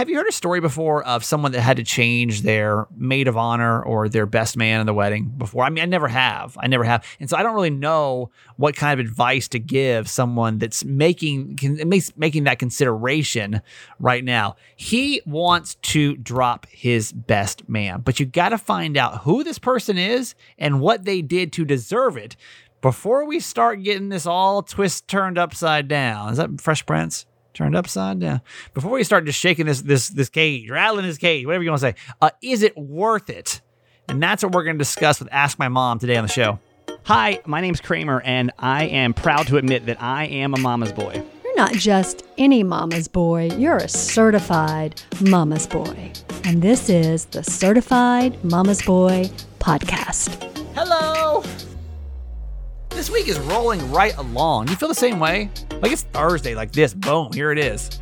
have you heard a story before of someone that had to change their maid of honor or their best man in the wedding before? I mean, I never have. I never have. And so I don't really know what kind of advice to give someone that's making can, makes, making that consideration right now. He wants to drop his best man, but you got to find out who this person is and what they did to deserve it before we start getting this all twist turned upside down. Is that Fresh Prince? Turned upside down. Before we start just shaking this this this cage, rattling this cage, whatever you want to say, uh, is it worth it? And that's what we're going to discuss with Ask My Mom today on the show. Hi, my name's Kramer, and I am proud to admit that I am a mama's boy. You're not just any mama's boy, you're a certified mama's boy. And this is the Certified Mama's Boy podcast. Hello. This week is rolling right along. You feel the same way? Like it's Thursday, like this. Boom, here it is.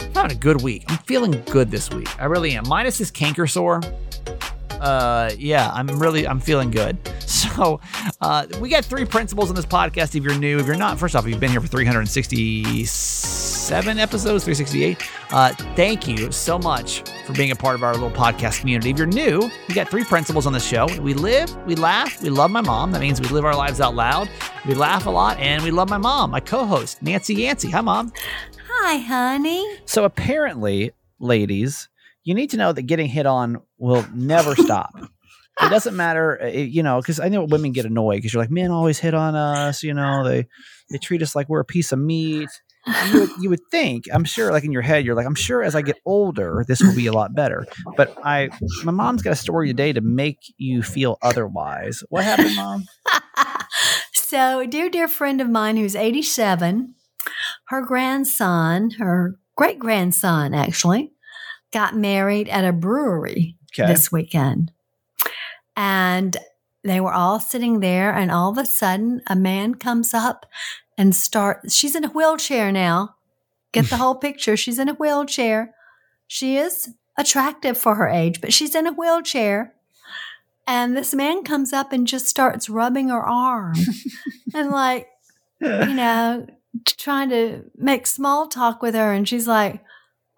I'm having a good week. I'm feeling good this week. I really am. Minus this canker sore. Uh, yeah, I'm really, I'm feeling good. So, uh, we got three principles in this podcast. If you're new, if you're not, first off, you've been here for 367 episodes, 368. Uh, thank you so much for being a part of our little podcast community. If you're new, we got three principles on the show. We live, we laugh, we love my mom. That means we live our lives out loud. We laugh a lot, and we love my mom, my co-host Nancy Yancey. Hi, mom. Hi, honey. So apparently, ladies, you need to know that getting hit on will never stop. It doesn't matter, uh, you know, because I know women get annoyed because you're like, men always hit on us, you know, they they treat us like we're a piece of meat. You would, you would think, I'm sure, like in your head, you're like, I'm sure as I get older, this will be a lot better. But I, my mom's got a story today to make you feel otherwise. What happened, mom? so, dear, dear friend of mine who's 87, her grandson, her great grandson actually, got married at a brewery Okay. this weekend. And they were all sitting there, and all of a sudden, a man comes up and start. She's in a wheelchair now. Get the whole picture. She's in a wheelchair. She is attractive for her age, but she's in a wheelchair. And this man comes up and just starts rubbing her arm and, like, you know, trying to make small talk with her. And she's like,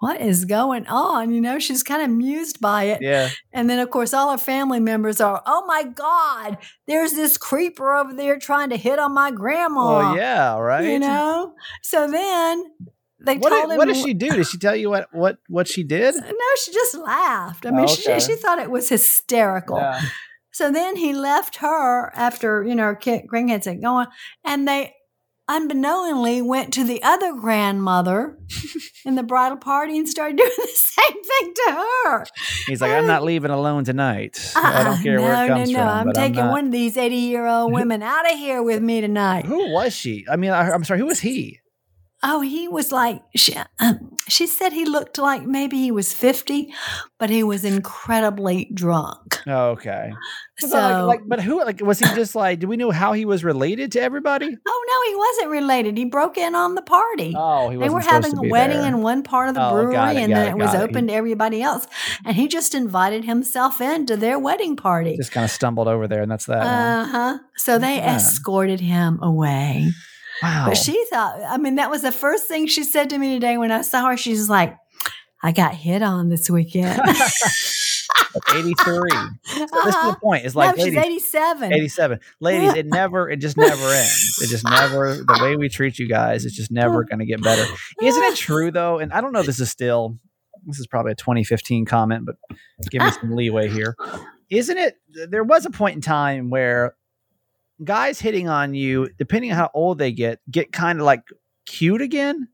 what is going on? You know, she's kind of amused by it. Yeah. And then, of course, all her family members are, oh my God, there's this creeper over there trying to hit on my grandma. Oh, yeah. Right. You know? So then they What told did, him. what did she do? Did she tell you what what what she did? No, she just laughed. I mean, Oh, okay. she, she thought it was hysterical. Yeah. So then he left her after, you know, her kid, grandkids had gone, and they unbeknowingly went to the other grandmother in the bridal party and started doing the same thing to her. He's like, I'm oh. not leaving alone tonight. I don't uh-uh. care no, where it comes no, no. from. I'm taking not- one of these 80 year old women out of here with me tonight. Who was she? I mean, I, I'm sorry. Who was he? Oh, he was like, she, um, she said he looked like maybe he was 50, but he was incredibly drunk. Oh, okay. So, But like, like, but who? Like, was he just like? Do we know how he was related to everybody? oh, no, he wasn't related. He broke in on the party. Oh, he they wasn't were having a wedding there. in one part of the Oh, brewery, it, and then it, it was got it. open to everybody else. And he just invited himself into their wedding party. Just kind of stumbled over there, and that's that. Uh huh. So they Yeah. escorted him away. Wow. But she thought, I mean, that was the first thing she said to me today when I saw her. She's like, I got hit on this weekend. 83. So this is the Uh-huh. point. It's like no, she's ladies, 87. 87. Ladies, it never, it just never ends. It just never, the way we treat you guys, it's just never going to get better. Isn't it true though? And I don't know if this is still, this is probably a 2015 comment, but give me some leeway here. Isn't it, there was a point in time where guys hitting on you, depending on how old they get, get kind of like cute again.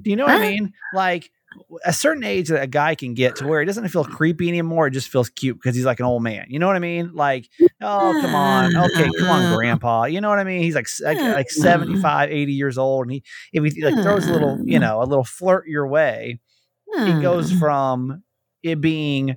Do you know what I uh-huh. mean? Like, a certain age that a guy can get to where it doesn't feel creepy anymore. It just feels cute because he's like an old man. You know what I mean? Like, oh, come on. Okay, come on, uh-huh. grandpa. You know what I mean? He's like like, like mm-hmm. 75, 80 years old. And he, if he like throws a little, you know, a little flirt your way, it goes from it being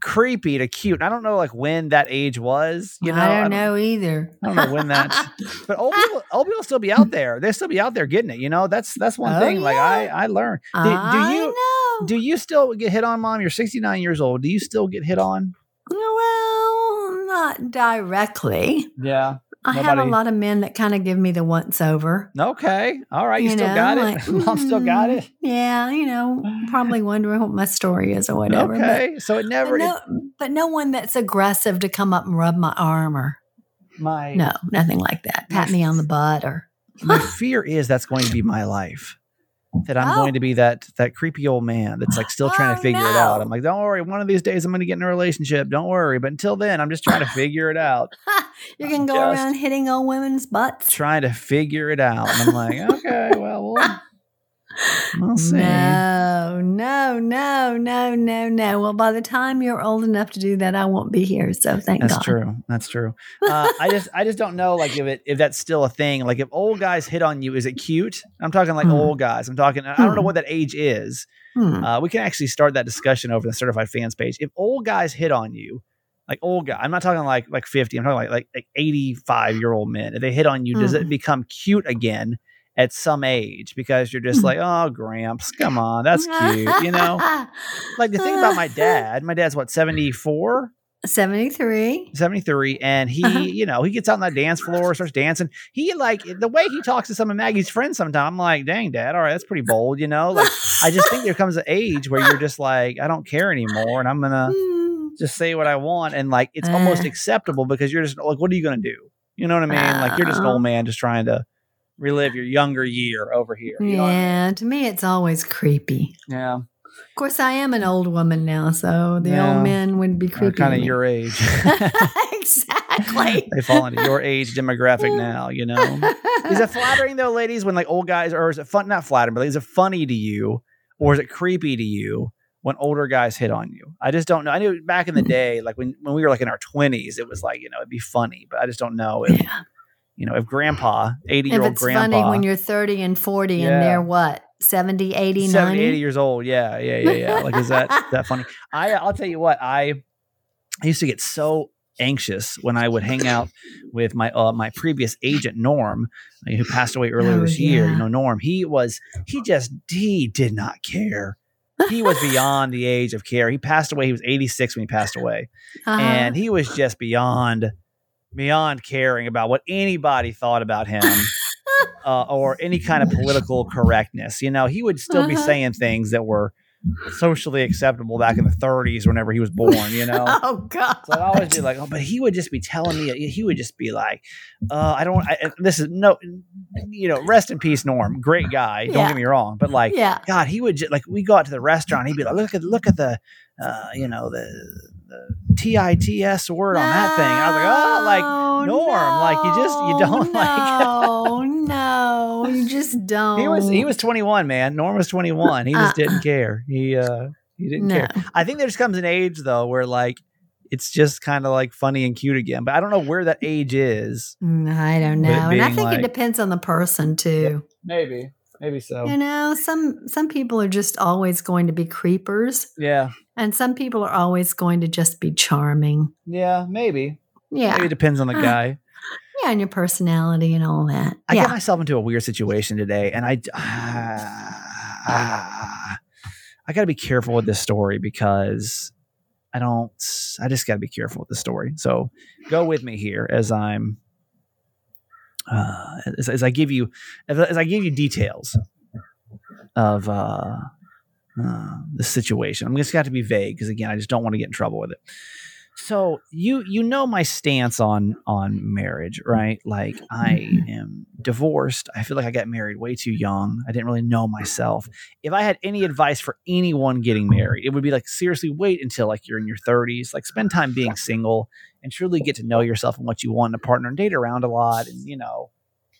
creepy to cute. And I don't know like when that age was, you know. I don't know either. I don't know when that, but old people, old people still be out there. They'll still be out there getting it. You know, that's that's one Oh, thing. Like I. Oh, I learned. Do, do you know. do you still get hit on, mom? You're 69 years old. Do you still get hit on? well, not directly. Yeah. I have a lot of men that kind of give me the once over. Okay. All right. You, still know, got it. like, Mom still got mm, it. Yeah, you know, probably wondering what my story is or whatever. but- okay. so it But, never. no, but no one that's aggressive to come up and rub my arm or my no, nothing like that. Pat me on the butt or my fear is that's going to be my life. That I'm Oh. going to be that that creepy old man that's like still trying Oh, to figure it out. I'm like, don't worry, one of these days I'm going to get in a relationship. Don't worry. But until then, I'm just trying to figure it out. you're gonna go around hitting old women's butts. Trying to figure it out. And I'm like, okay, well, we'll, we'll see. No, no, no, no, no, no. Well, by the time you're old enough to do that, I won't be here. So thank That's God. That's true. That's true. Uh, I just I just don't know like if it if that's still a thing. Like if old guys hit on you, is it cute? I'm talking like Hmm. old guys. I'm talking. I don't know Hmm. what that age is. Hmm. Uh, we can actually start that discussion over the certified fans page. If old guys hit on you, like old guy, I'm not talking like like 50. I'm talking like like, like 85 year old men. If they hit on you, does it Mm. become cute again at some age? Because you're just like, oh, Gramps, come on, that's cute. You know, like the thing about my dad. My dad's what 74. 73. 73 and he Uh-huh. you know he gets out on that dance floor starts dancing he like the way he talks to some of maggie's friends sometimes i'm like dang dad all right that's pretty bold you know like i just think there comes an age where you're just like i don't care anymore and i'm gonna Hmm. just say what i want and like it's almost Uh. acceptable because you're just like what are you gonna do you know what i mean like you're just an Uh. old man just trying to relive your younger year over here you know what I mean? Yeah, to me, it's always creepy. yeah Of course, I am an old woman now, so the Yeah. old men would be creepy. kind of your age exactly. they fall into your age demographic now you know Is it flattering though, ladies, when like old guys, or is it fun? Not flattering, but is it funny to you, or is it creepy to you when older guys hit on you? I just don't know. I knew back in the mm. day, like when when we were like in our twenties, it was like you know it'd be funny, but I just don't know if Yeah. You know if grandpa, eighty year If old it's funny when you're 30 and 40 Yeah. and they're what, 70, 80, 70, 90? 80 years old, yeah, yeah, yeah, yeah. like is that that funny? I I'll tell you what I I used to get so anxious when I would hang out with my uh, my previous agent Norm, uh, who passed away earlier Oh, this year. yeah. You know, Norm. He was he just he did not care. He was beyond the age of care. He passed away. He was 86 when he passed away, Uh-huh. and he was just beyond beyond caring about what anybody thought about him. Uh, or any kind of political correctness, you know, he would still be Uh-huh. saying things that were socially acceptable back in the 30s, whenever he was born. You know, oh, God. so I'd always be like, oh, but he would just be telling me, he would just be like, uh, I don't, I, this is no, you know, rest in peace, Norm, great guy. Don't Yeah. get me wrong, but like, yeah. God, he would just like, we go out to the restaurant, he'd be like, look at, look at the, uh, you know, the, the T-I-T-S word on that thing. I was like, oh, like, No, Norm, like, you just- you don't, no, like- Oh no, you just don't. he was, he was 21, man. Norm was 21. He just Uh, didn't care. He, uh, he didn't no. care. I think there just comes an age though, where like, it's just kind of like funny and cute again, but I don't know where that age is. Mm, I don't know, and I think like- it depends on the person too. Maybe, maybe so. You know, some some people are just always going to be creepers, Yeah, and some people are always going to just be charming. yeah, maybe. Yeah, Maybe it depends on the Uh, guy. yeah, and your personality and all that. I yeah, got myself into a weird situation today, and I, ah, I got to be careful with this story because I don't. I just got to be careful with the story. So go with me here as I'm, uh, as, as I give you, as, as I give you details of uh, uh, the situation. I'm just got to be vague because again, I just don't want to get in trouble with it. So you you know my stance on on marriage, right? Like I am divorced. I feel like I got married way too young. I didn't really know myself. If I had any advice for anyone getting married, it would be like seriously wait until like you're in your 30s. Like spend time being single and truly get to know yourself and what you want in a partner and date around a lot and you know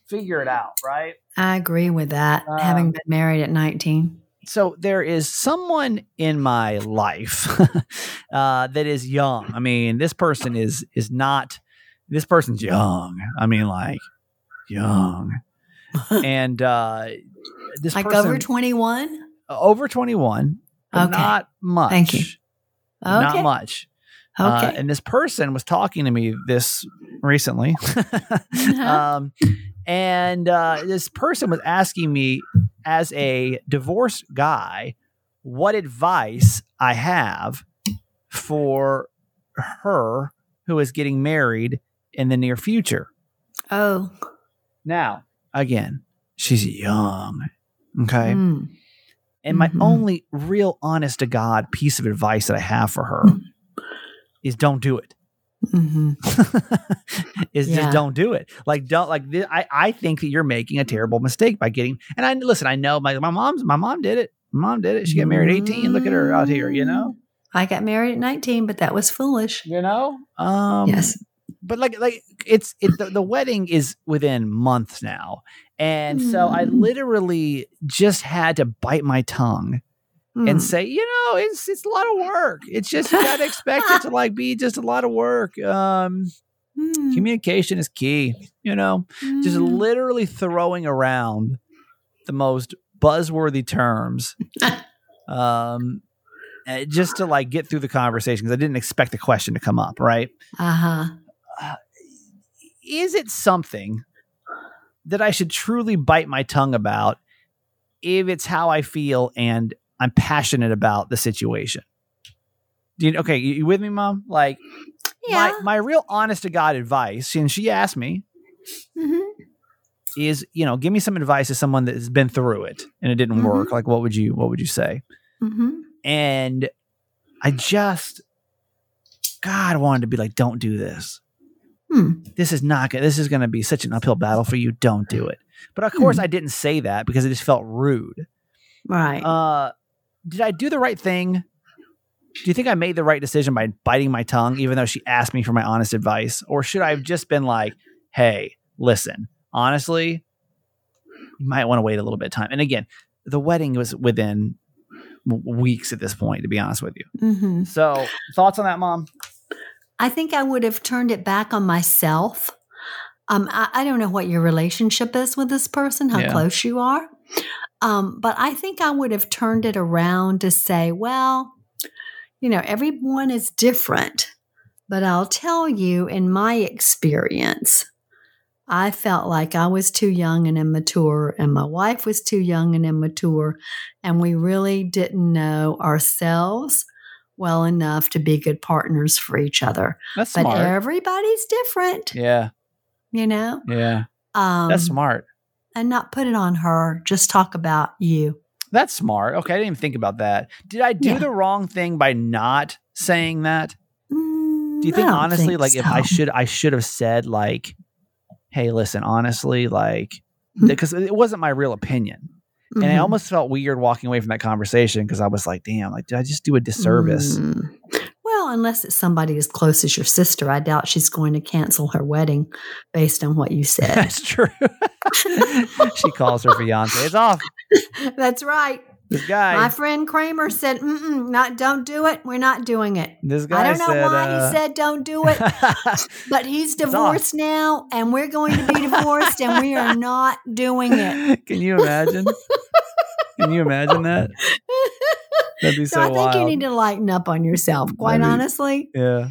figure it out, right? I agree with that. Um, having been married at nineteen. So there is someone in my life uh, that is young. I mean, this person is is not. This person's young. I mean, like young, and uh, this Like person over twenty one. over twenty one, Okay. not much. Thank you. Not Okay. much. Uh, Okay. and this person was talking to me this recently. Uh-huh. um, and uh, this person was asking me, as a divorced guy, what advice I have for her who is getting married in the near future. Oh. Now, again, she's young. Okay. Mm. And my Mhm. only real honest to God piece of advice that I have for her is don't do it. Hmm is Yeah. just don't do it. Like don't like thi- I I think that you're making a terrible mistake by getting and I listen, I know my my mom's my mom did it. My mom did it. She got married at 18. Look at her out here, you know? I got married at 19, but that was foolish. You know? Um yes. but like like it's it the, the wedding is within months now. And so I Mm. literally just had to bite my tongue Mm. and say, you know, it's it's a lot of work. It's just you gotta expect it to like be just a lot of work. Um Mm. communication is key, you know. Just Mm. literally throwing around the most buzzworthy terms. um uh, just to like get through the conversation because I didn't expect the question to come up, right? Uh-huh. is it something that I should truly bite my tongue about if it's how I feel and I'm passionate about the situation? Do you, okay, you, you with me, mom? Like Yeah. my my real honest to God advice, and she asked me, Mhm. is you know, give me some advice as someone that has been through it and it didn't work. Like, what would you what would you say? Mhm. And I just, God, wanted to be like, don't do this. Hmm. this is not good. This is going to be such an uphill battle for you. Don't do it. But of course, Hmm. I didn't say that because it just felt rude. Right. Uh, did I do the right thing? Do you think I made the right decision by biting my tongue, even though she asked me for my honest advice? Or should I have just been like, hey, listen, honestly, you might want to wait a little bit of time. And again, the wedding was within weeks at this point, to be honest with you. hmm So, thoughts on that, mom? I think I would have turned it back on myself. Um, I, I don't know what your relationship is with this person, how Yeah. close you are. Um, but I think I would have turned it around to say, well, you know, everyone is different. But I'll tell you, in my experience, I felt like I was too young and immature, and my wife was too young and immature, and we really didn't know ourselves well enough to be good partners for each other. That's But smart. everybody's different, yeah, you know? yeah. Um, That's smart. And not put it on her, just talk about you. That's smart. Okay, I didn't even think about that. Did I do Yeah. the wrong thing by not saying that? Mm, Do you think honestly, think like if I should, I should have said like, "Hey, listen, honestly, like," Mm. because it wasn't my real opinion, and I Mhm. almost felt weird walking away from that conversation because I was like, "Damn, like did I just do a disservice?" Mm. Unless it's somebody as close as your sister, I doubt she's going to cancel her wedding based on what you said. That's true. she calls her fiance. It's off. That's right. This guy. My friend Kramer said, Mm-mm, "Not, don't do it. We're not doing it." this guy I don't know said, why uh, he said don't do it, but he's divorced now, and we're going to be divorced, and we are not doing it. Can you imagine? Can you imagine that? That'd be so, So, I think wild. you need to lighten up on yourself, quite That'd honestly. yeah.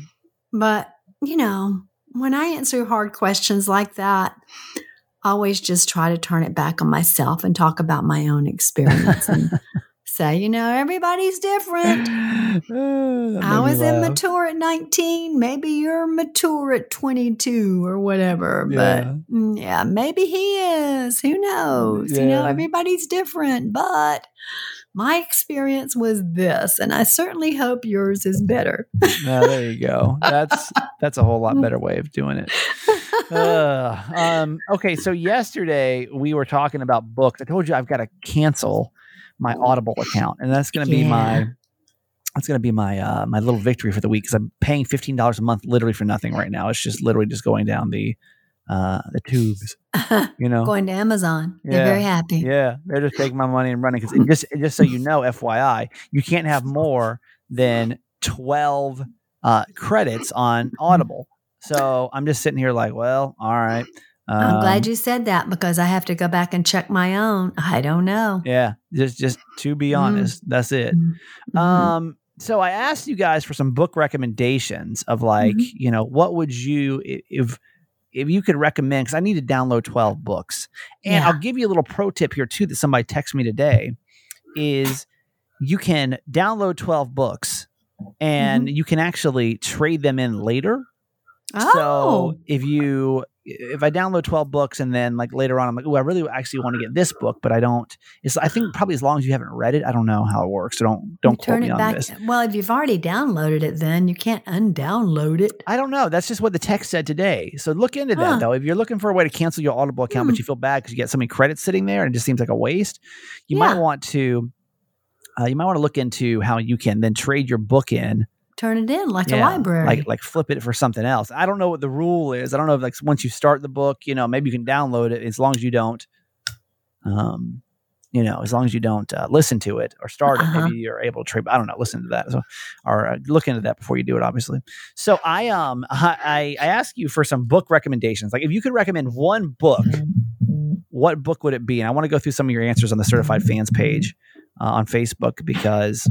But, you know, when I answer hard questions like that, I always just try to turn it back on myself and talk about my own experience and say, you know, everybody's different. I was immature at 19. Maybe you're mature at 22 or whatever. Yeah. But mm, yeah, maybe he is. Who knows? You know, everybody's different. But my experience was this, and I certainly hope yours is better. There you go. That's that's a whole lot better way of doing it. Uh, um, okay, so yesterday we were talking about books. I told you I've got to cancel my Audible account, and that's going to be my that's going to be my uh, my little victory for the week because I'm paying fifteen dollars a month literally for nothing right now. It's just literally just going down the uh, the tubes, you know. Going to Amazon. They're very happy. Yeah, they're just taking my money and running. Because just just so you know, FYI, you can't have more than twelve uh, credits on Audible. So I'm just sitting here like, well, all right. I'm Um, glad you said that because I have to go back and check my own. I don't know. Yeah, just just to be Mm. honest, that's it. Mhm. Um, so I asked you guys for some book recommendations of like, Mhm. you know, what would you if if you could recommend? Because I need to download twelve books, and Yeah. I'll give you a little pro tip here too that somebody texted me today. Is you can download twelve books, and Mm-hmm. you can actually trade them in later. oh, So if you if I download 12 books and then like later on I'm like, oh, I really actually want to get this book, but I don't. It's I think probably as long as you haven't read it, I don't know how it works. So don't don't quote Turn it back. this. Well, if you've already downloaded it, then you can't undownload it. I don't know. That's just what the text said today. So look into Huh. that though. If you're looking for a way to cancel your Audible account, but Hmm. you feel bad because you get so many credits sitting there and it just seems like a waste, you might want to. Uh, you might want to look into how you can then trade your book in Turn it in like a library. like like flip it for something else. I don't know what the rule is. I don't know if like once you start the book, you know, maybe you can download it as long as you don't, um, you know, as long as you don't uh, listen to it or start it, Uh-huh. maybe you're able to trade. I don't know, listen to that so, or uh, look into that before you do it. Obviously. So I um I I ask you for some book recommendations. Like if you could recommend one book, what book would it be? And I want to go through some of your answers on the Certified Fans page. Uh, on Facebook because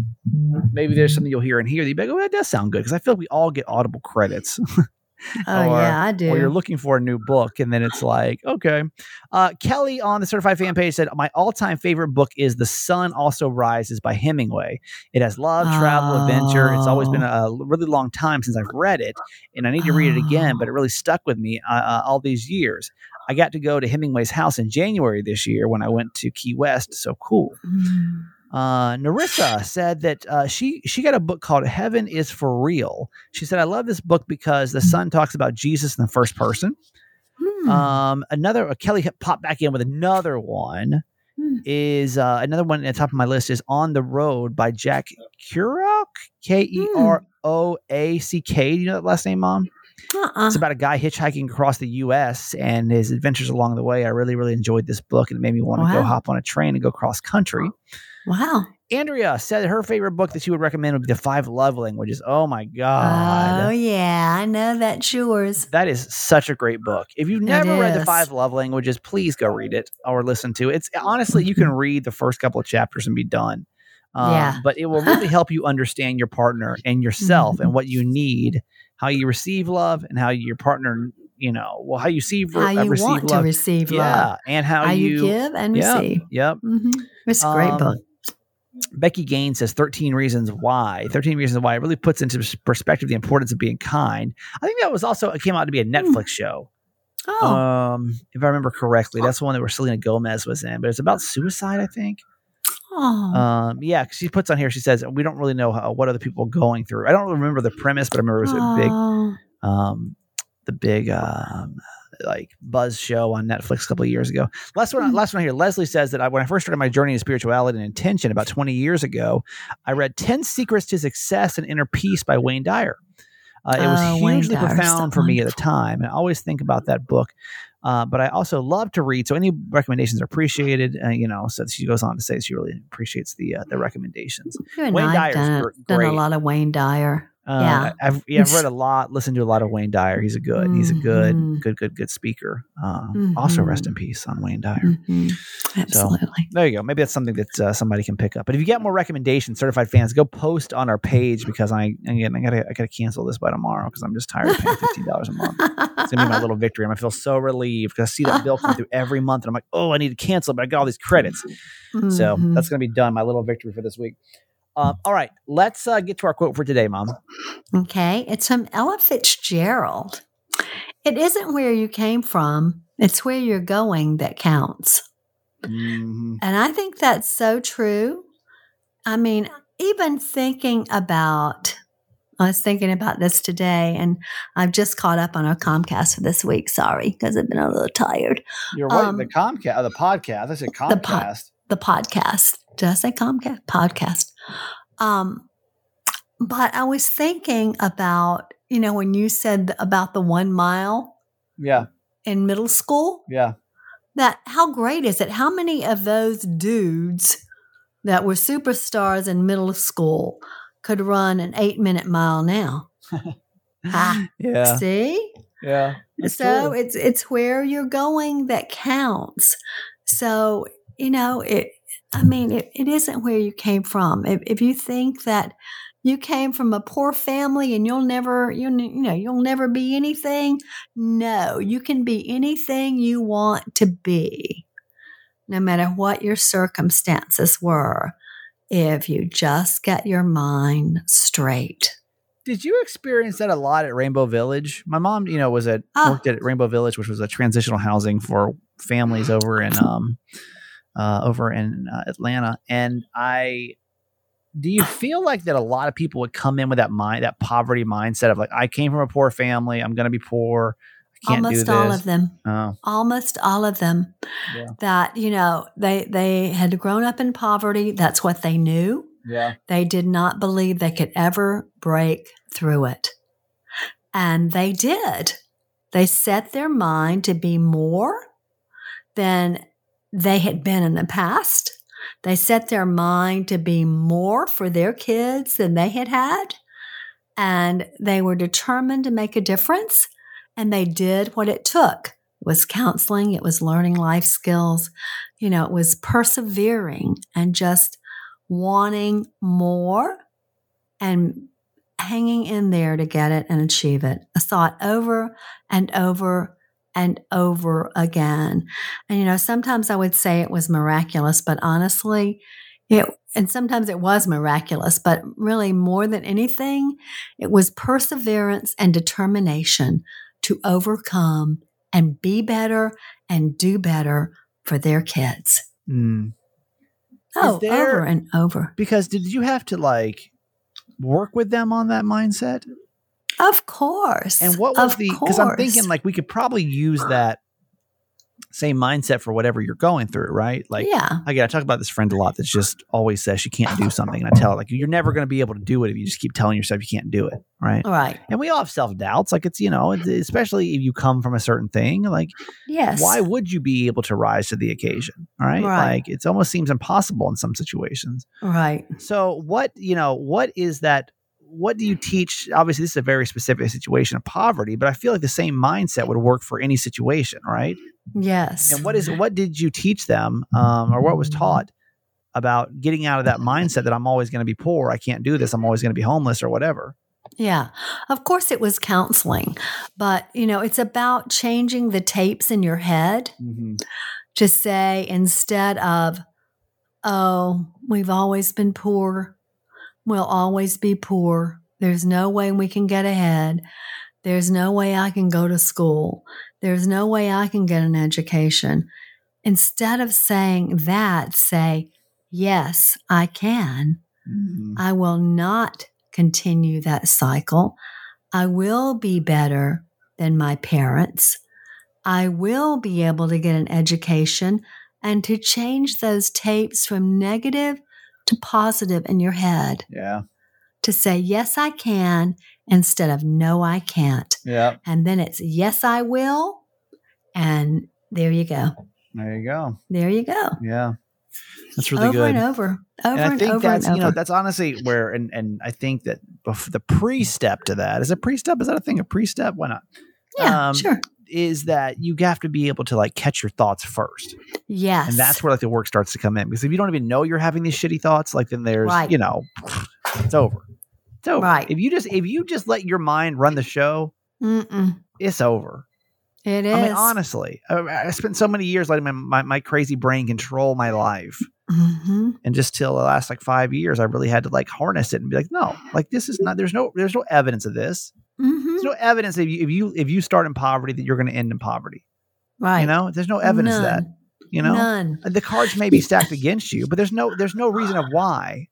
maybe there's something you'll hear in here that you be like, oh, that does sound good. Because I feel like we all get Audible credits. oh or- yeah, I do. or you're looking for a new book, and then it's like, okay. Uh, Kelly on the certified fan page said, My all time favorite book is The Sun Also Rises by Hemingway. It has love, travel, adventure. It's always been a really long time since I've read it, and I need to read it again, but it really stuck with me uh, uh, all these years. I got to go to Hemingway's house in January this year when I went to Key West. So cool. Mm. Uh, Narissa said that uh, she she got a book called Heaven is for Real. She said, "I love this book because the son talks about Jesus in the first person." Hmm. Um, another uh, Kelly popped back in with another one. Hmm. Is uh, another one at the top of my list is On the Road by Jack Kerouac, K E R O A C K. Do you know that last name, Mom? Uh-uh. It's about a guy hitchhiking across the U.S. and his adventures along the way. I really, really enjoyed this book, and it made me want to go hop on a train and go cross country. Wow. Andrea said her favorite book that she would recommend would be The Five Love Languages. Oh my God. Oh yeah, I know that's yours. That is such a great book. If you've never read The. Five Love Languages, please go read it or listen to it. It's honestly, you can read the first couple of chapters and be done. Um, Yeah. But it will really help you understand your partner and yourself Mm-hmm. and what you need, how you receive love, and how your partner, you know, well, how you see, How uh, you receive want love. to receive yeah. love. And how, How you, you, give and yeah, receive. Yep. hmm It's a great Um, book. Becky Gaines says 13 reasons why. 13 reasons why it really puts into perspective the importance of being kind. I think that was also it came out to be a Netflix show. Oh, Um, if I remember correctly, that's the one that where Selena Gomez was in, but it's about suicide, I think. oh. Um, yeah, she puts on here. She says we don't really know how, what other people are going through. I don't remember the premise, but I remember it was a big, Oh. um, the big um, like buzz show on Netflix a couple of years ago. Last one, last one here. Leslie says that I, when I first started my journey in spirituality and intention about 20 years ago, I read 10 Secrets to Success and Inner Peace by Wayne Dyer. Uh, it was Wayne hugely profound for me at the time, and I always think about that book. Uh, but I also love to read, so any recommendations are appreciated. Uh, you know, so she goes on to say she really appreciates the uh, the recommendations. You and Wayne I Dyer's have done, done a lot of Wayne Dyer. Uh, Yeah. I've yeah, I've read a lot, listened to a lot of Wayne Dyer. He's a good, he's a good, Mhm. good, good, good speaker. Um, Also, rest in peace on Wayne Dyer. Mhm. Absolutely. There you go. Maybe that's something that uh, somebody can pick up. But if you get more recommendations, certified fans, go post on our page because I again I gotta I gotta cancel this by tomorrow because I'm just tired of paying fifteen dollars a month. It's gonna be my little victory. I'm gonna feel so relieved because I see that bill come through every month and I'm like, oh, I need to cancel, it, but I got all these credits. So Mhm. that's gonna be done. My little victory for this week. Um, all right, let's uh, get to our quote for today, Mom. Okay, it's from Ella Fitzgerald. It isn't where you came from, it's where you're going that counts. Mhm. And I think that's so true. I mean, even thinking about, I was thinking about this today, and I've just caught up on our Comcast for this week. Sorry, because I've been a little tired. You're right. Um, the Comcast, uh, the podcast. I said The po- Comcast. The podcast. Did I say Comcast? Podcast. Um, but I was thinking about, you know, when you said about the one mile yeah, in middle school, yeah. that how great is it? How many of those dudes that were superstars in middle school could run an eight minute mile now? Ah, Yeah, See? yeah. So true. it's it's where you're going that counts. So, you know, it I mean, it, it isn't where you came from. If if you think that you came from a poor family and you'll never you you know, you'll never be anything, no, you can be anything you want to be. No matter what your circumstances were, if you just get your mind straight. Did you experience that a lot at Rainbow Village? My mom, you know, was at Oh. worked at Rainbow Village, which was a transitional housing for families over in um uh over in uh, Atlanta, and I. Do you feel like that a lot of people would come in with that mind, that poverty mindset of like, I came from a poor family, I'm going to be poor, I can't Almost do all of them. Oh, Almost all of them. Yeah. That, you know, they they had grown up in poverty. That's what they knew. yeah, They did not believe they could ever break through it. And they did. They set their mind to be more than they had been in the past. They set their mind to be more for their kids than they had had. And they were determined to make a difference. And they did what it took. It was counseling, it was learning life skills, you know, it was persevering and just wanting more and hanging in there to get it and achieve it. I saw it over and over and over again. And you know, sometimes I would say it was miraculous, but honestly, it and sometimes it was miraculous, but really more than anything, it was perseverance and determination to overcome and be better and do better for their kids. Mm. Oh, there- over and over. because did you have to like work with them on that mindset? Of course. And what was Of the? Because I'm thinking like we could probably use that same mindset for whatever you're going through, right? Like, yeah, again, I talk about this friend a lot that just always says she can't do something, and I tell her like you're never going to be able to do it if you just keep telling yourself you can't do it, right? right. And we all have self doubts, like it's you know, it's, especially if you come from a certain thing, like Yes. why would you be able to rise to the occasion, right? Right. Like it almost seems impossible in some situations. Right. So what, you know, what is that what do you teach? Obviously, this is a very specific situation of poverty, but I feel like the same mindset would work for any situation, right? Yes. And what is what did you teach them, um, or what was taught about getting out of that mindset that I'm always going to be poor, I can't do this, I'm always going to be homeless, or whatever? Yeah. Of course, it was counseling, but you know, it's about changing the tapes in your head to say instead of, oh, we've always been poor, we'll always be poor. There's no way we can get ahead. There's no way I can go to school. There's no way I can get an education. Instead of saying that, say, yes, I can. Mhm. I will not continue that cycle. I will be better than my parents. I will be able to get an education and to change those tapes from negative to positive in your head Yeah, to say, yes, I can instead of no, I can't. yeah. And then it's, yes, I will. And there you go. There you go. There you go. Yeah, that's really over good. and over, over and and, I think over that's and you know that's honestly where and and I think that the pre-step to that is a pre-step is that a thing a pre-step why not yeah, um, sure. is that you have to be able to like catch your thoughts first Yes. and that's where like the work starts to come in because if you don't even know you're having these shitty thoughts like then there's Right. you know it's over it's over Right. if you just if you just let your mind run the show Mm-mm. it's over It is. I mean honestly I, I spent so many years letting my, my, my crazy brain control my life hmm and just till the last like five years i really had to like harness it and be like no like this is not there's no there's no evidence of this hmm there's no evidence if you if you if you start in poverty that you're going to end in poverty Right. you know there's no evidence of that None. You know None. the cards may be stacked against you but there's no there's no reason of why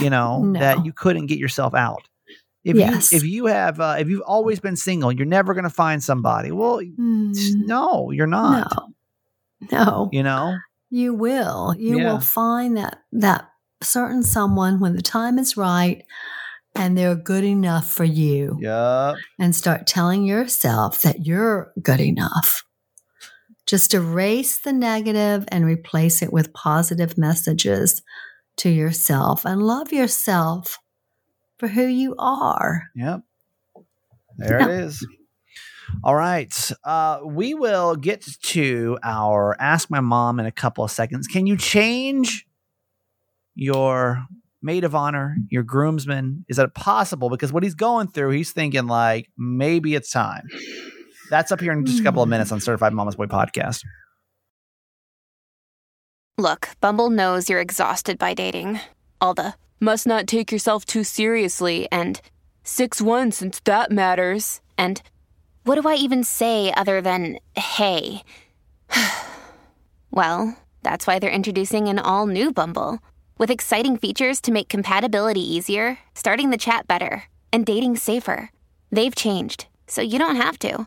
you know No. that you couldn't get yourself out if Yes. you if you have uh, if you've always been single you're never going to find somebody well Mm, no you're not No. No. you know You will. You Yeah. will find that that certain someone when the time is right and they're good enough for you yeah and start telling yourself that you're good enough. Just erase the negative and replace it with positive messages to yourself and love yourself for who you are. Yep. There it is. All right. Uh, we will get to our Ask My Mom in a couple of seconds. Can you change your maid of honor, your groomsman? Is that possible? Because what he's going through, he's thinking like, maybe it's time. That's up here in just a couple of hmm. minutes on Certified Mama's Boy podcast. Look, Bumble knows you're exhausted by dating. All the must not take yourself too seriously and 6 1 since that matters. And what do I even say other than hey? well, that's why they're introducing an all new Bumble with exciting features to make compatibility easier, starting the chat better, and dating safer. They've changed, so you don't have to.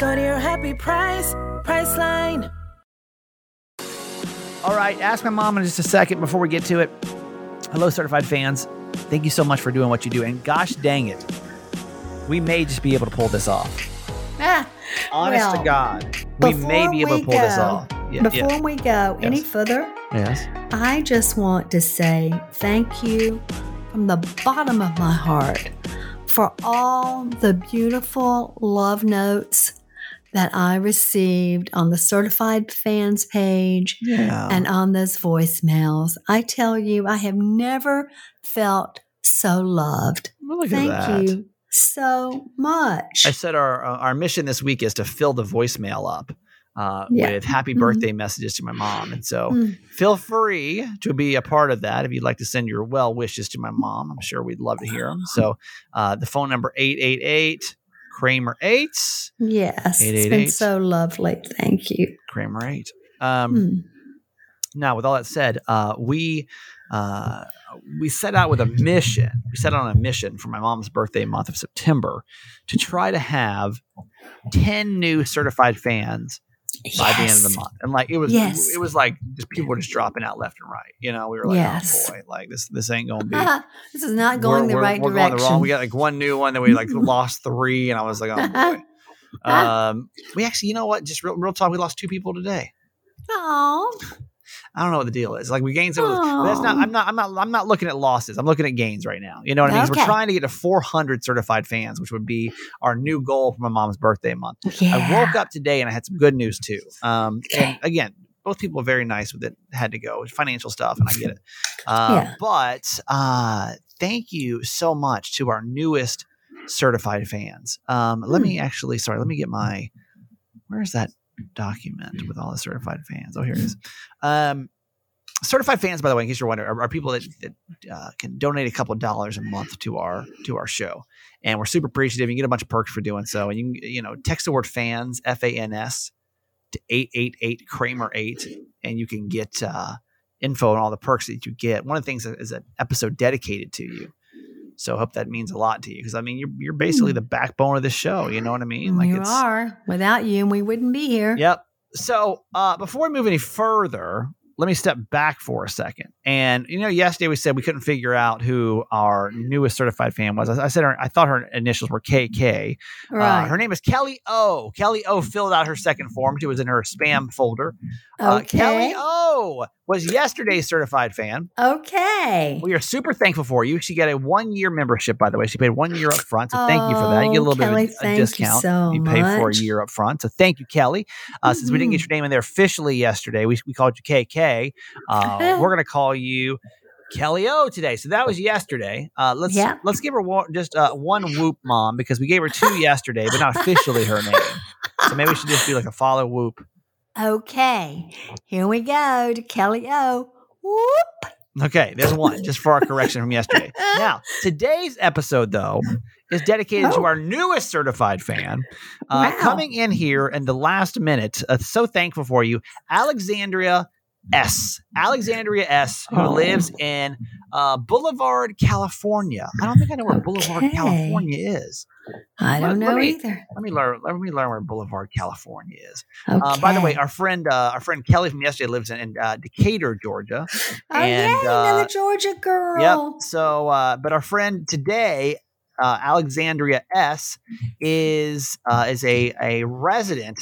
Go to your happy price, Priceline. All right, ask my mom in just a second before we get to it. Hello, certified fans. Thank you so much for doing what you do. And gosh dang it, we may just be able to pull this off. Ah, Honest well, to God, we may be able to pull this off. Yeah, Before yeah. we go any further, Yes. I just want to say thank you from the bottom of my heart for all the beautiful love notes that I received on the certified fans page Yeah. and on those voicemails. I tell you, I have never felt so loved. Well, Thank that. you so much. I said our uh, our mission this week is to fill the voicemail up uh, Yeah. with happy Mhm. birthday messages to my mom, and so Mm. feel free to be a part of that if you'd like to send your well wishes to my mom. I'm sure we'd love to hear them. So uh, the phone number eight eight eight Kramer eight Yes, it's been so lovely. Thank you. Kramer eight. Um, Mm. Now, with all that said, uh, we uh, we set out with a mission. We set out on a mission for my mom's birthday month of September to try to have ten new certified fans by the end of the month. And like it was, Yes. it was like just people were just dropping out left and right. You know, we were like, Yes. oh boy, like this this ain't gonna be. this is not going we're- the we're- right we're direction. Going the wrong. We got like one new one, then we like lost three, and I was like, oh boy. Um, we actually, you know what? Just real, real talk. We lost two people today. Oh, I don't know what the deal is. Like we gained some. Of but that's not. I'm not. I'm not. I'm not looking at losses. I'm looking at gains right now. You know what I mean? Okay. We're trying to get to 400 certified fans, which would be our new goal for my mom's birthday month. yeah. I woke up today and I had some good news too. Um, and again, both people are very nice with it. Had to go financial stuff, and I get it. Uh, Yeah. But uh, thank you so much to our newest certified fans. Um, let Hmm. me actually. Sorry. Let me get my. Where's that document with all the certified fans? Oh, here it is. Um, certified fans, by the way, in case you're wondering, are, are people that, that uh, can donate a couple of dollars a month to our to our show, and we're super appreciative. You get a bunch of perks for doing so, and you can you know text the word fans F A N S to eight eight eight Kramer eight, and you can get uh, info on all the perks that you get. One of the things is is an episode dedicated to you. So I hope that means a lot to you because I mean you're you're basically the backbone of the show. You know what I mean? Like you are. Without you, we wouldn't be here. Yep. So uh, before we move any further, let me step back for a second. And you know, yesterday we said we couldn't figure out who our newest certified fan was. I, I said her, I thought her initials were KK. Uh, Right. her name is Kelly O. Kelly O. filled out her second form. She was in her spam folder. Uh. Kelly O. was yesterday's certified fan. okay. We are super thankful for you. She got a one year membership, by the way. She paid one year up front. So thank you for that. You get a Oh, little Kelly, bit of a, a thank you discount. so you pay for a year up front. So thank you, Kelly. Uh, Since we didn't get Mhm. your name in there officially yesterday, we, we called you KK. Uh, we're going to call you Kelly O today. So that was yesterday. Uh, let's Yeah. let's give her one, just uh, one whoop, mom, because we gave her two yesterday, but not officially her name. So maybe we should just do like a follow whoop. Okay. Here we go to Kelly O. Whoop. Okay, there's one just for our correction from yesterday. Now, today's episode, though, is dedicated to Oh. our newest certified fan. Uh, Wow. Coming in here in the last minute, uh, so thankful for you, Alexandria S. Alexandria S., who Oh. lives in uh, Boulevard, California. I don't think I know where Boulevard, California is. I don't Let- let know me- either. Let me learn. Let me learn where Boulevard, California is. Okay. Uh, by the way, our friend, uh, our friend Kelly from yesterday lives in, in uh, Decatur, Georgia. oh, and, yay, uh, another Georgia girl. Yep. So, uh, but our friend today, uh, Alexandria S, is uh, is a a resident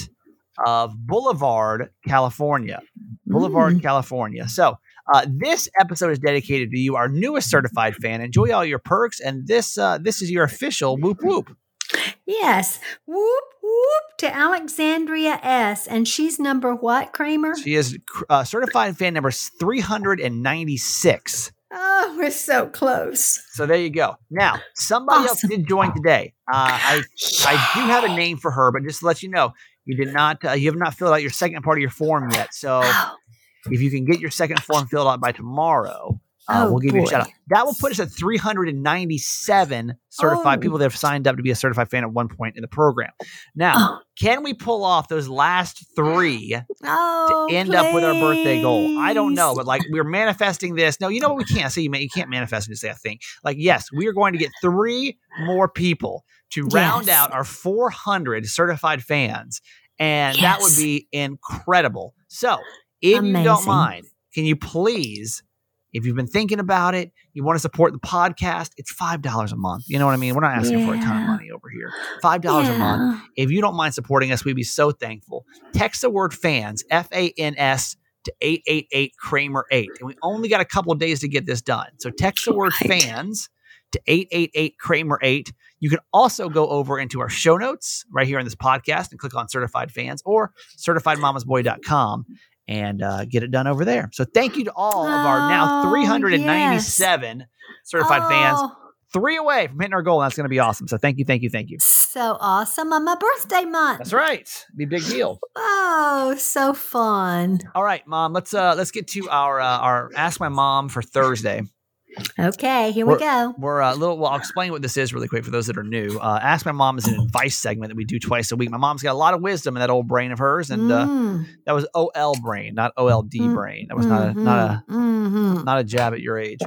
of Boulevard, California. Boulevard, Mm. California. So. Uh, this episode is dedicated to you, our newest certified fan. Enjoy all your perks, and this uh, this is your official whoop whoop. Yes. Whoop, whoop to Alexandria S. And she's number what, Kramer? She is uh, certified fan number three hundred and ninety six. Oh, we're so close. So there you go. Now, somebody else did join today. Uh, I I do have a name for her, but just to let you know, you did not uh, you have not filled out your second part of your form yet. So Oh, if you can get your second form filled out by tomorrow, uh, Oh, we'll give you a shout out. That will put us at 397 certified Oh. people that have signed up to be a certified fan at one point in the program. Now, oh, can we pull off those last three to oh, end up with our birthday goal? I don't know, but like we're manifesting this. No, you know what we can't say. You, you can't manifest and just say a thing. Like, yes, we are going to get three more people to round Yes. out our 400 certified fans, and that would be incredible. So, if you don't mind, can you please? If you've been thinking about it, you want to support the podcast, it's $5 a month. You know what I mean? We're not asking for a ton of money over here. $5 a month. If you don't mind supporting us, we'd be so thankful. Text the word fans, F A N S, to 888 Kramer 8. And we only got a couple of days to get this done. So text the word Right. fans to 888 Kramer 8. You can also go over into our show notes right here in this podcast and click on certified fans or certifiedmamasboy.com and uh, get it done over there. So thank you to all of our now Oh, 397 certified fans. Three away from hitting our goal. And that's going to be awesome. So thank you, thank you, thank you. So awesome on my birthday month. That's right. Be a big deal. Oh, so fun. All right, mom. Let's uh let's get to our uh, our ask my mom for Thursday. Okay, here we go. We're a little. Well, I'll explain what this is really quick for those that are new. Uh, ask my mom is an advice segment that we do twice a week. My mom's got a lot of wisdom in that old brain of hers, and uh, Mm, that was OL brain, not OLD Mm, brain. That was not a not a mhm. not a jab at your age.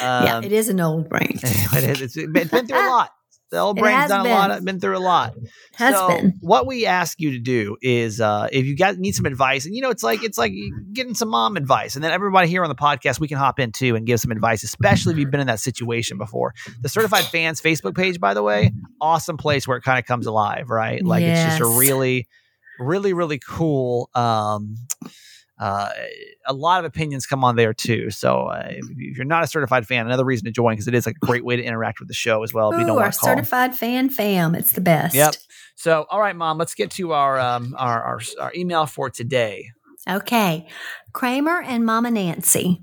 yeah, Um, it is an old brain. it is. It's it's been through a lot. The old It brain's done a lot. been. Of, been through a lot. Has so been. what we ask you to do is uh, if you got need some advice and you know it's like it's like getting some mom advice and then everybody here on the podcast we can hop in too and give some advice especially if you've been in that situation before the certified fans facebook page by the way awesome place where it kind of comes alive right like it's just a really really really cool um uh, a lot of opinions come on there too. So uh, if, you're not a certified fan, another reason to join because it is like a great way to interact with the show as well. Ooh, don't our certified fan fam. It's the best. Yep. So, all right, mom, let's get to our um our our, our email for today. Okay. Kramer and Mama Nancy.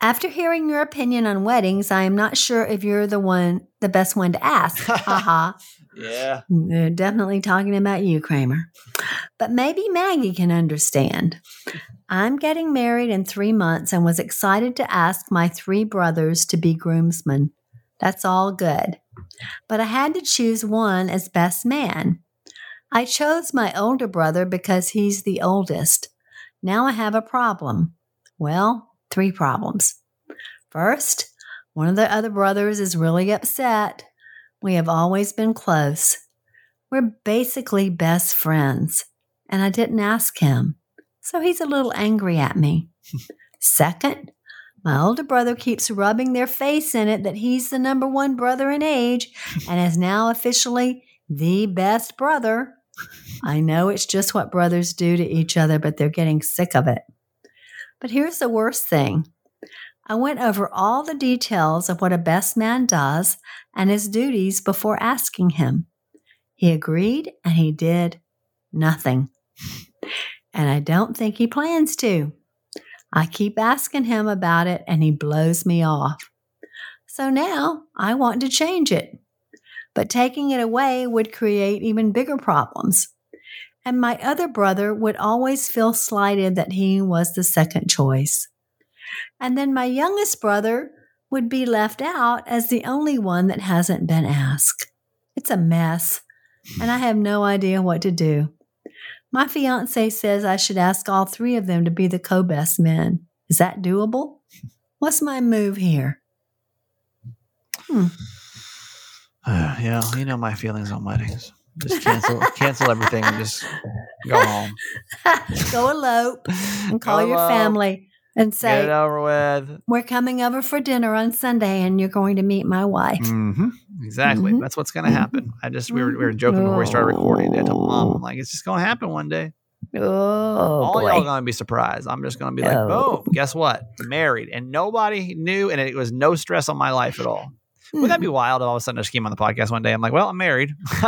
After hearing your opinion on weddings, I am not sure if you're the one, the best one to ask. Haha. Yeah. They're definitely talking about you, Kramer. But maybe Maggie can understand. I'm getting married in three months and was excited to ask my three brothers to be groomsmen. That's all good. But I had to choose one as best man. I chose my older brother because he's the oldest. Now I have a problem. Well, three problems. First, one of the other brothers is really upset. We have always been close. We're basically best friends, and I didn't ask him, so he's a little angry at me. Second, my older brother keeps rubbing their face in it that he's the number one brother in age and is now officially the best brother. I know it's just what brothers do to each other, but they're getting sick of it. But here's the worst thing I went over all the details of what a best man does and his duties before asking him. He agreed and he did nothing. And I don't think he plans to. I keep asking him about it and he blows me off. So now I want to change it. But taking it away would create even bigger problems. And my other brother would always feel slighted that he was the second choice. And then my youngest brother would be left out as the only one that hasn't been asked. It's a mess, and I have no idea what to do. My fiance says I should ask all three of them to be the co best men. Is that doable? What's my move here? yeah, you know my feelings on weddings. Just cancel cancel everything and just go home. Go elope and call Go your elope. family and Get say, it over with. We're coming over for dinner on Sunday and you're going to meet my wife. hmm Exactly. Mhm. That's what's going to happen. I just we were, we were joking before we started recording. I told mom, I'm like, it's just going to happen one day. Oh, All boy. y'all gonna be surprised. I'm just gonna be like, Oh. boom, guess what? Married. And nobody knew, and it was no stress on my life at all. Would that be wild if all of a sudden I just came on the podcast one day? I'm like, well, I'm married.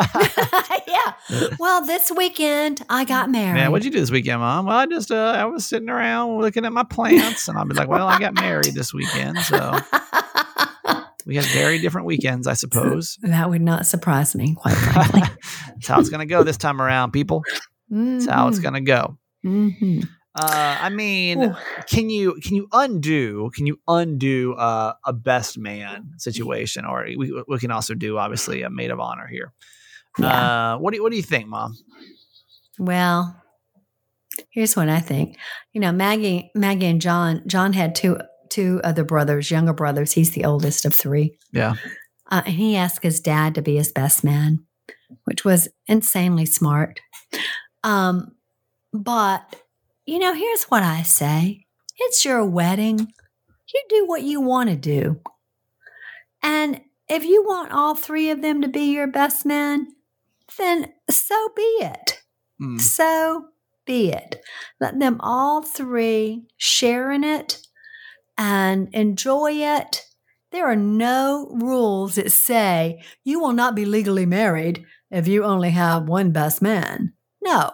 yeah. Well, this weekend I got married. Man, what'd you do this weekend, Mom? Well, I just uh, I was sitting around looking at my plants, and I'll be like, well, I got married this weekend, so we had very different weekends, I suppose. that would not surprise me, quite frankly. That's how it's gonna go this time around, people. That's how it's gonna go. hmm Uh, I mean, Ooh. can you can you undo can you undo uh, a best man situation, or we, we can also do obviously a maid of honor here. Yeah. Uh, what do you, what do you think, Mom? Well, here's what I think. You know, Maggie, Maggie and John. John had two two other brothers, younger brothers. He's the oldest of three. Yeah. Uh, and he asked his dad to be his best man, which was insanely smart. Um, but you know, here's what I say: It's your wedding. You do what you want to do, and if you want all three of them to be your best men, then so be it. Mm. So be it. Let them all three share in it and enjoy it. There are no rules that say you will not be legally married if you only have one best man. No,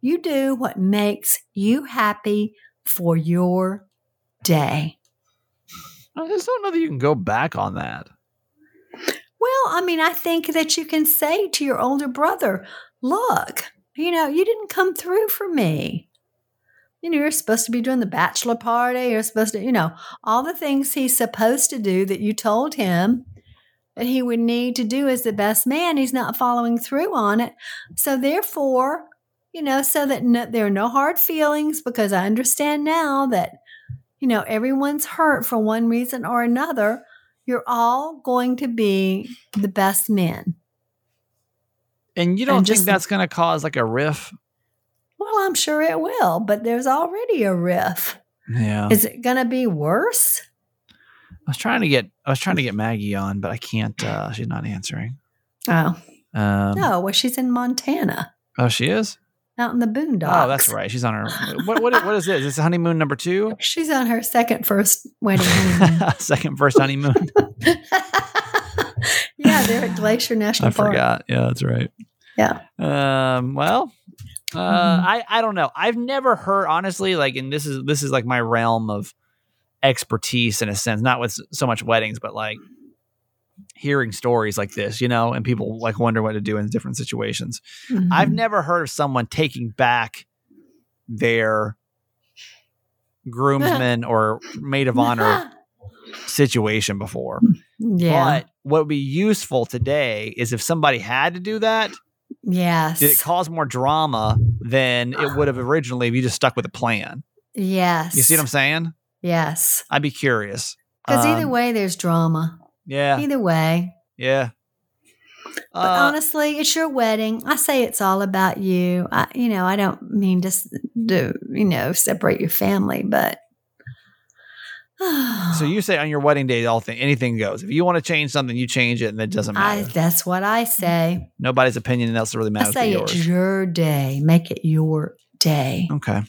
you do what makes you happy for your day. I just don't know that you can go back on that. Well, I mean, I think that you can say to your older brother, look, you know, you didn't come through for me. You know, you're supposed to be doing the bachelor party. You're supposed to, you know, all the things he's supposed to do that you told him that he would need to do as the best man. He's not following through on it. So, therefore, you know, so that no, there are no hard feelings because I understand now that, you know, everyone's hurt for one reason or another you're all going to be the best men. And you don't And think just- that's going to cause like a riff? Well, I'm sure it will, but there's already a riff. Yeah. Is it going to be worse? I was trying to get I was trying to get Maggie on, but I can't. Uh, she's not answering. Oh, Um, no. Well, she's in Montana, Oh, she is. out in the boondocks. Oh, that's right. She's on her. What what what is this? Is this honeymoon number two? She's on her second first wedding. Second first honeymoon. yeah, they're at Glacier National I Park. I forgot. Yeah, that's right. Yeah. Um. Well. Uh, Mhm. I I don't know. I've never heard honestly like, and this is this is like my realm of expertise in a sense, not with so much weddings, but like hearing stories like this, you know, and people like wonder what to do in different situations. Mhm. I've never heard of someone taking back their groomsman or maid of honor situation before. yeah. But what would be useful today is if somebody had to do that, yes. did it cause more drama than it would have originally if you just stuck with a plan? yes. You see what I'm saying? Yes. I'd be curious. Because either Um, way, there's drama. yeah, Either way. yeah. But Uh, honestly, it's your wedding. I say it's all about you. I, you know, I don't mean to, s- do you know, separate your family, but. So you say on your wedding day, all thing, anything goes. If you want to change something, you change it, and it doesn't I, matter. that's what I say. Nobody's opinion else really matters. but say it's your day. Make it your day. Okay.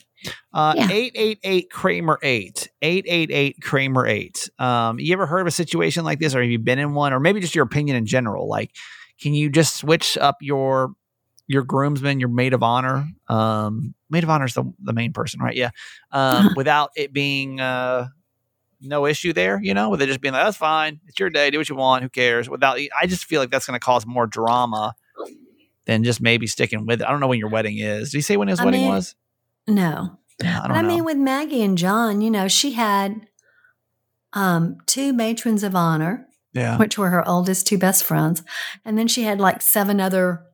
Uh, Yeah. 888 Kramer 8. 888 Kramer 8. Um, you ever heard of a situation like this or have you been in one or maybe just your opinion in general? Like, can you just switch up your your groomsman, your maid of honor? Um, maid of honor is the, the main person, right? Yeah. Um, without it being uh, no issue there, you know, with it just being like, that's fine. It's your day. Do what you want. Who cares? Without, I just feel like that's going to cause more drama than just maybe sticking with it. I don't know when your wedding is. Did he say when his I wedding mean, was? No. Yeah, I I mean, with Maggie and John, you know, she had um, two matrons of honor, yeah. which were her oldest two best friends. And then she had like seven other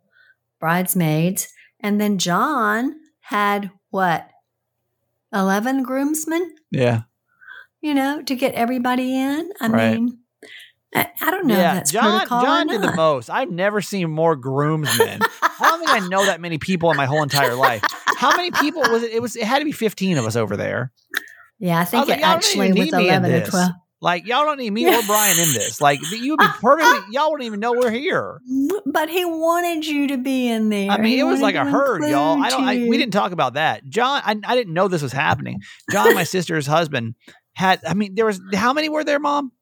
bridesmaids. And then John had what? 11 groomsmen, Yeah. You know, to get everybody in. I Right. mean, I, I don't know yeah. John, John did the most. I've never seen more groomsmen. I don't think I know that many people in my whole entire life. How many people was it? It was. It had to be fifteen of us over there. yeah, I think was like, it "Y'all actually was need me in 11 or 12. Like y'all don't need me or Brian in this. Like you would be perfectly. Y'all wouldn't even know we're here. But he wanted you to be in there. I mean, He it was like a herd, y'all. I don't. I, we didn't talk about that. John, I, I didn't know this was happening. John, my sister's husband, had. I mean, there was how many were there, Mom?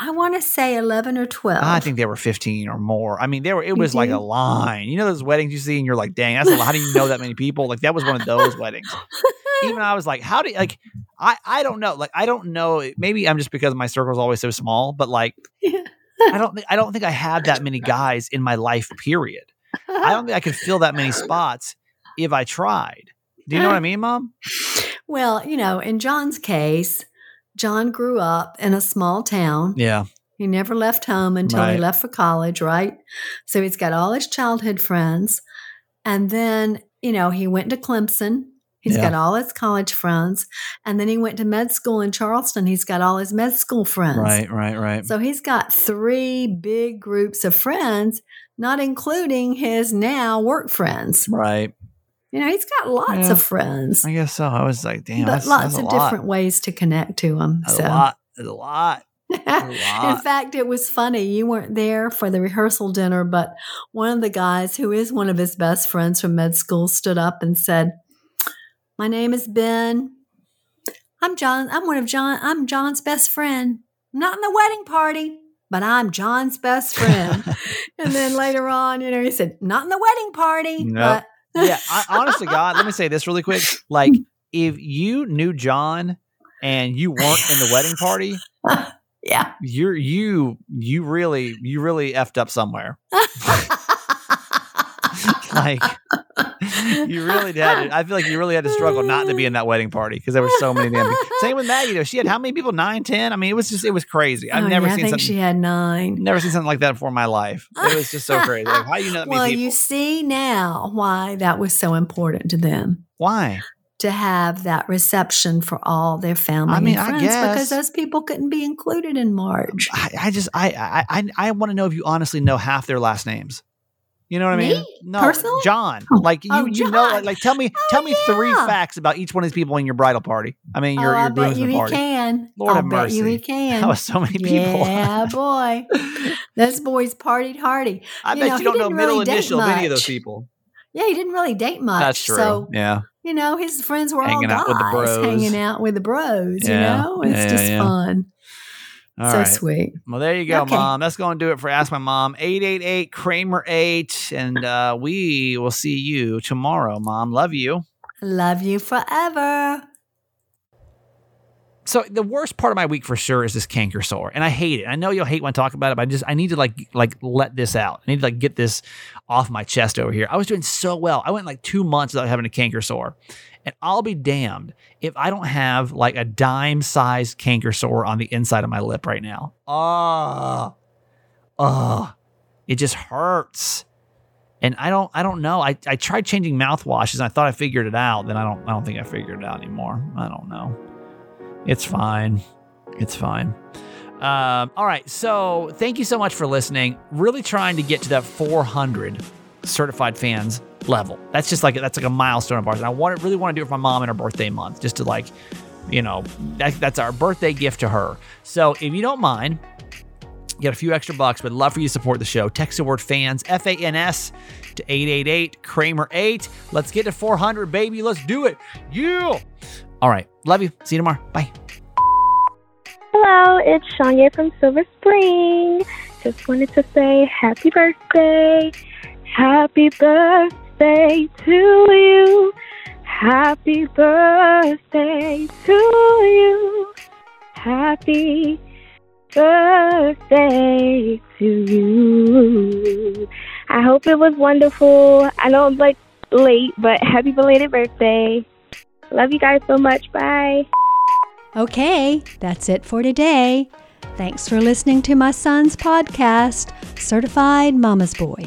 I want to say eleven or twelve. I think there were fifteen or more. I mean, there were. It was like a line. You know those weddings you see, and you're like, dang, that's a lot. How do you know that many people? Like that was one of those weddings. Even I was like, how do you, like? I I don't know. Like I don't know. Maybe I'm just because my circle is always so small. But like, I don't think I don't think I have that many guys in my life. Period. I don't think I could fill that many spots if I tried. Do you know what I mean, Mom? well, you know, in John's case, John grew up in a small town. Yeah. He never left home until he left for college, right? So he's got all his childhood friends. And then, you know, he went to Clemson. He's Yeah. got all his college friends. And then he went to med school in Charleston. He's got all his med school friends. Right. Right. Right. So he's got three big groups of friends, not including his now work friends. right. You know, he's got lots Yeah. of friends, I guess so. I was like, damn, but that's, lots that's a of lot. different ways to connect to them. That's so. a lot. A lot. In fact, it was funny. You weren't there for the rehearsal dinner, but one of the guys who is one of his best friends from med school stood up and said, My name is Ben. I'm John. I'm one of John. I'm John's best friend. I'm not in the wedding party, but I'm John's best friend. and then later on, you know, he said, Not in the wedding party. Nope. But yeah, I, honest to God, let me say this really quick. Like, if you knew John and you weren't in the wedding party, yeah. you're you you really you really effed up somewhere. like, you really had. To, I feel like you really had to struggle not to be in that wedding party because there were so many damn. People. Same with Maggie though. She had how many people? Nine, ten. I mean, it was just it was crazy. I've Oh, never yeah, I seen think something. she had nine. Never seen something like that before in my life. It was just so crazy. Like, how do you know that many well, you see now why that was so important to them Why? to have that reception for all their family I mean, and I friends guess. because those people couldn't be included in March. I, I just I I I, I want to know if you honestly know half their last names. You know what I mean? Me? No, Personally? John. Oh. Like you, Oh, you know, John. like, like tell me, Oh, tell me three facts about each one of these people in your bridal party. I mean, your oh, your groomsmen party. can. Lord I'll have bet you mercy. he can. That was so many people. Yeah, boy. Those boys partied hardy. I You bet know, you don't know middle really initial of any of those people. Yeah, he didn't really date much. That's true. So, yeah. you know, his friends were Hanging all out with the guys bros. hanging out with the bros, Yeah. you know? It's Yeah, just yeah. fun. All so right. sweet. Well, there you go, Okay. mom. That's going to do it for Ask My Mom. 888 Kramer 8. And uh, we will see you tomorrow, mom. Love you. Love you forever. So the worst part of my week for sure is this canker sore, and I hate it. I know you'll hate when I talk about it, but I just I need to like like let this out. I need to like get this off my chest over here. I was doing so well. I went like two months without having a canker sore, and I'll be damned if I don't have like a dime sized canker sore on the inside of my lip right now. Ah, ah, it just hurts. And I don't, I don't know. I, I tried changing mouthwashes and I thought I figured it out. Then I don't, I don't think I figured it out anymore. I don't know. It's fine. It's fine. Um, all right. So thank you so much for listening. Really trying to get to that 400 certified fans level. That's just like that's like a milestone of ours. And I want really want to do it for my mom in her birthday month, just to like, you know, that, that's our birthday gift to her. So if you don't mind, get a few extra bucks, but love for you to support the show. Text the word fans, F A N S, to 888 Kramer 8. Let's get to 400, baby. Let's do it. Yeah. All right. Love you. See you tomorrow. Bye. Hello, it's Shanya from Silver Spring. Just wanted to say happy birthday. Happy birthday to you. Happy birthday to you. Happy birthday to you. I hope it was wonderful. I know I'm like late, but happy belated birthday. Love you guys so much. Bye. Okay, that's it for today. Thanks for listening to my son's podcast, Certified Mama's Boy.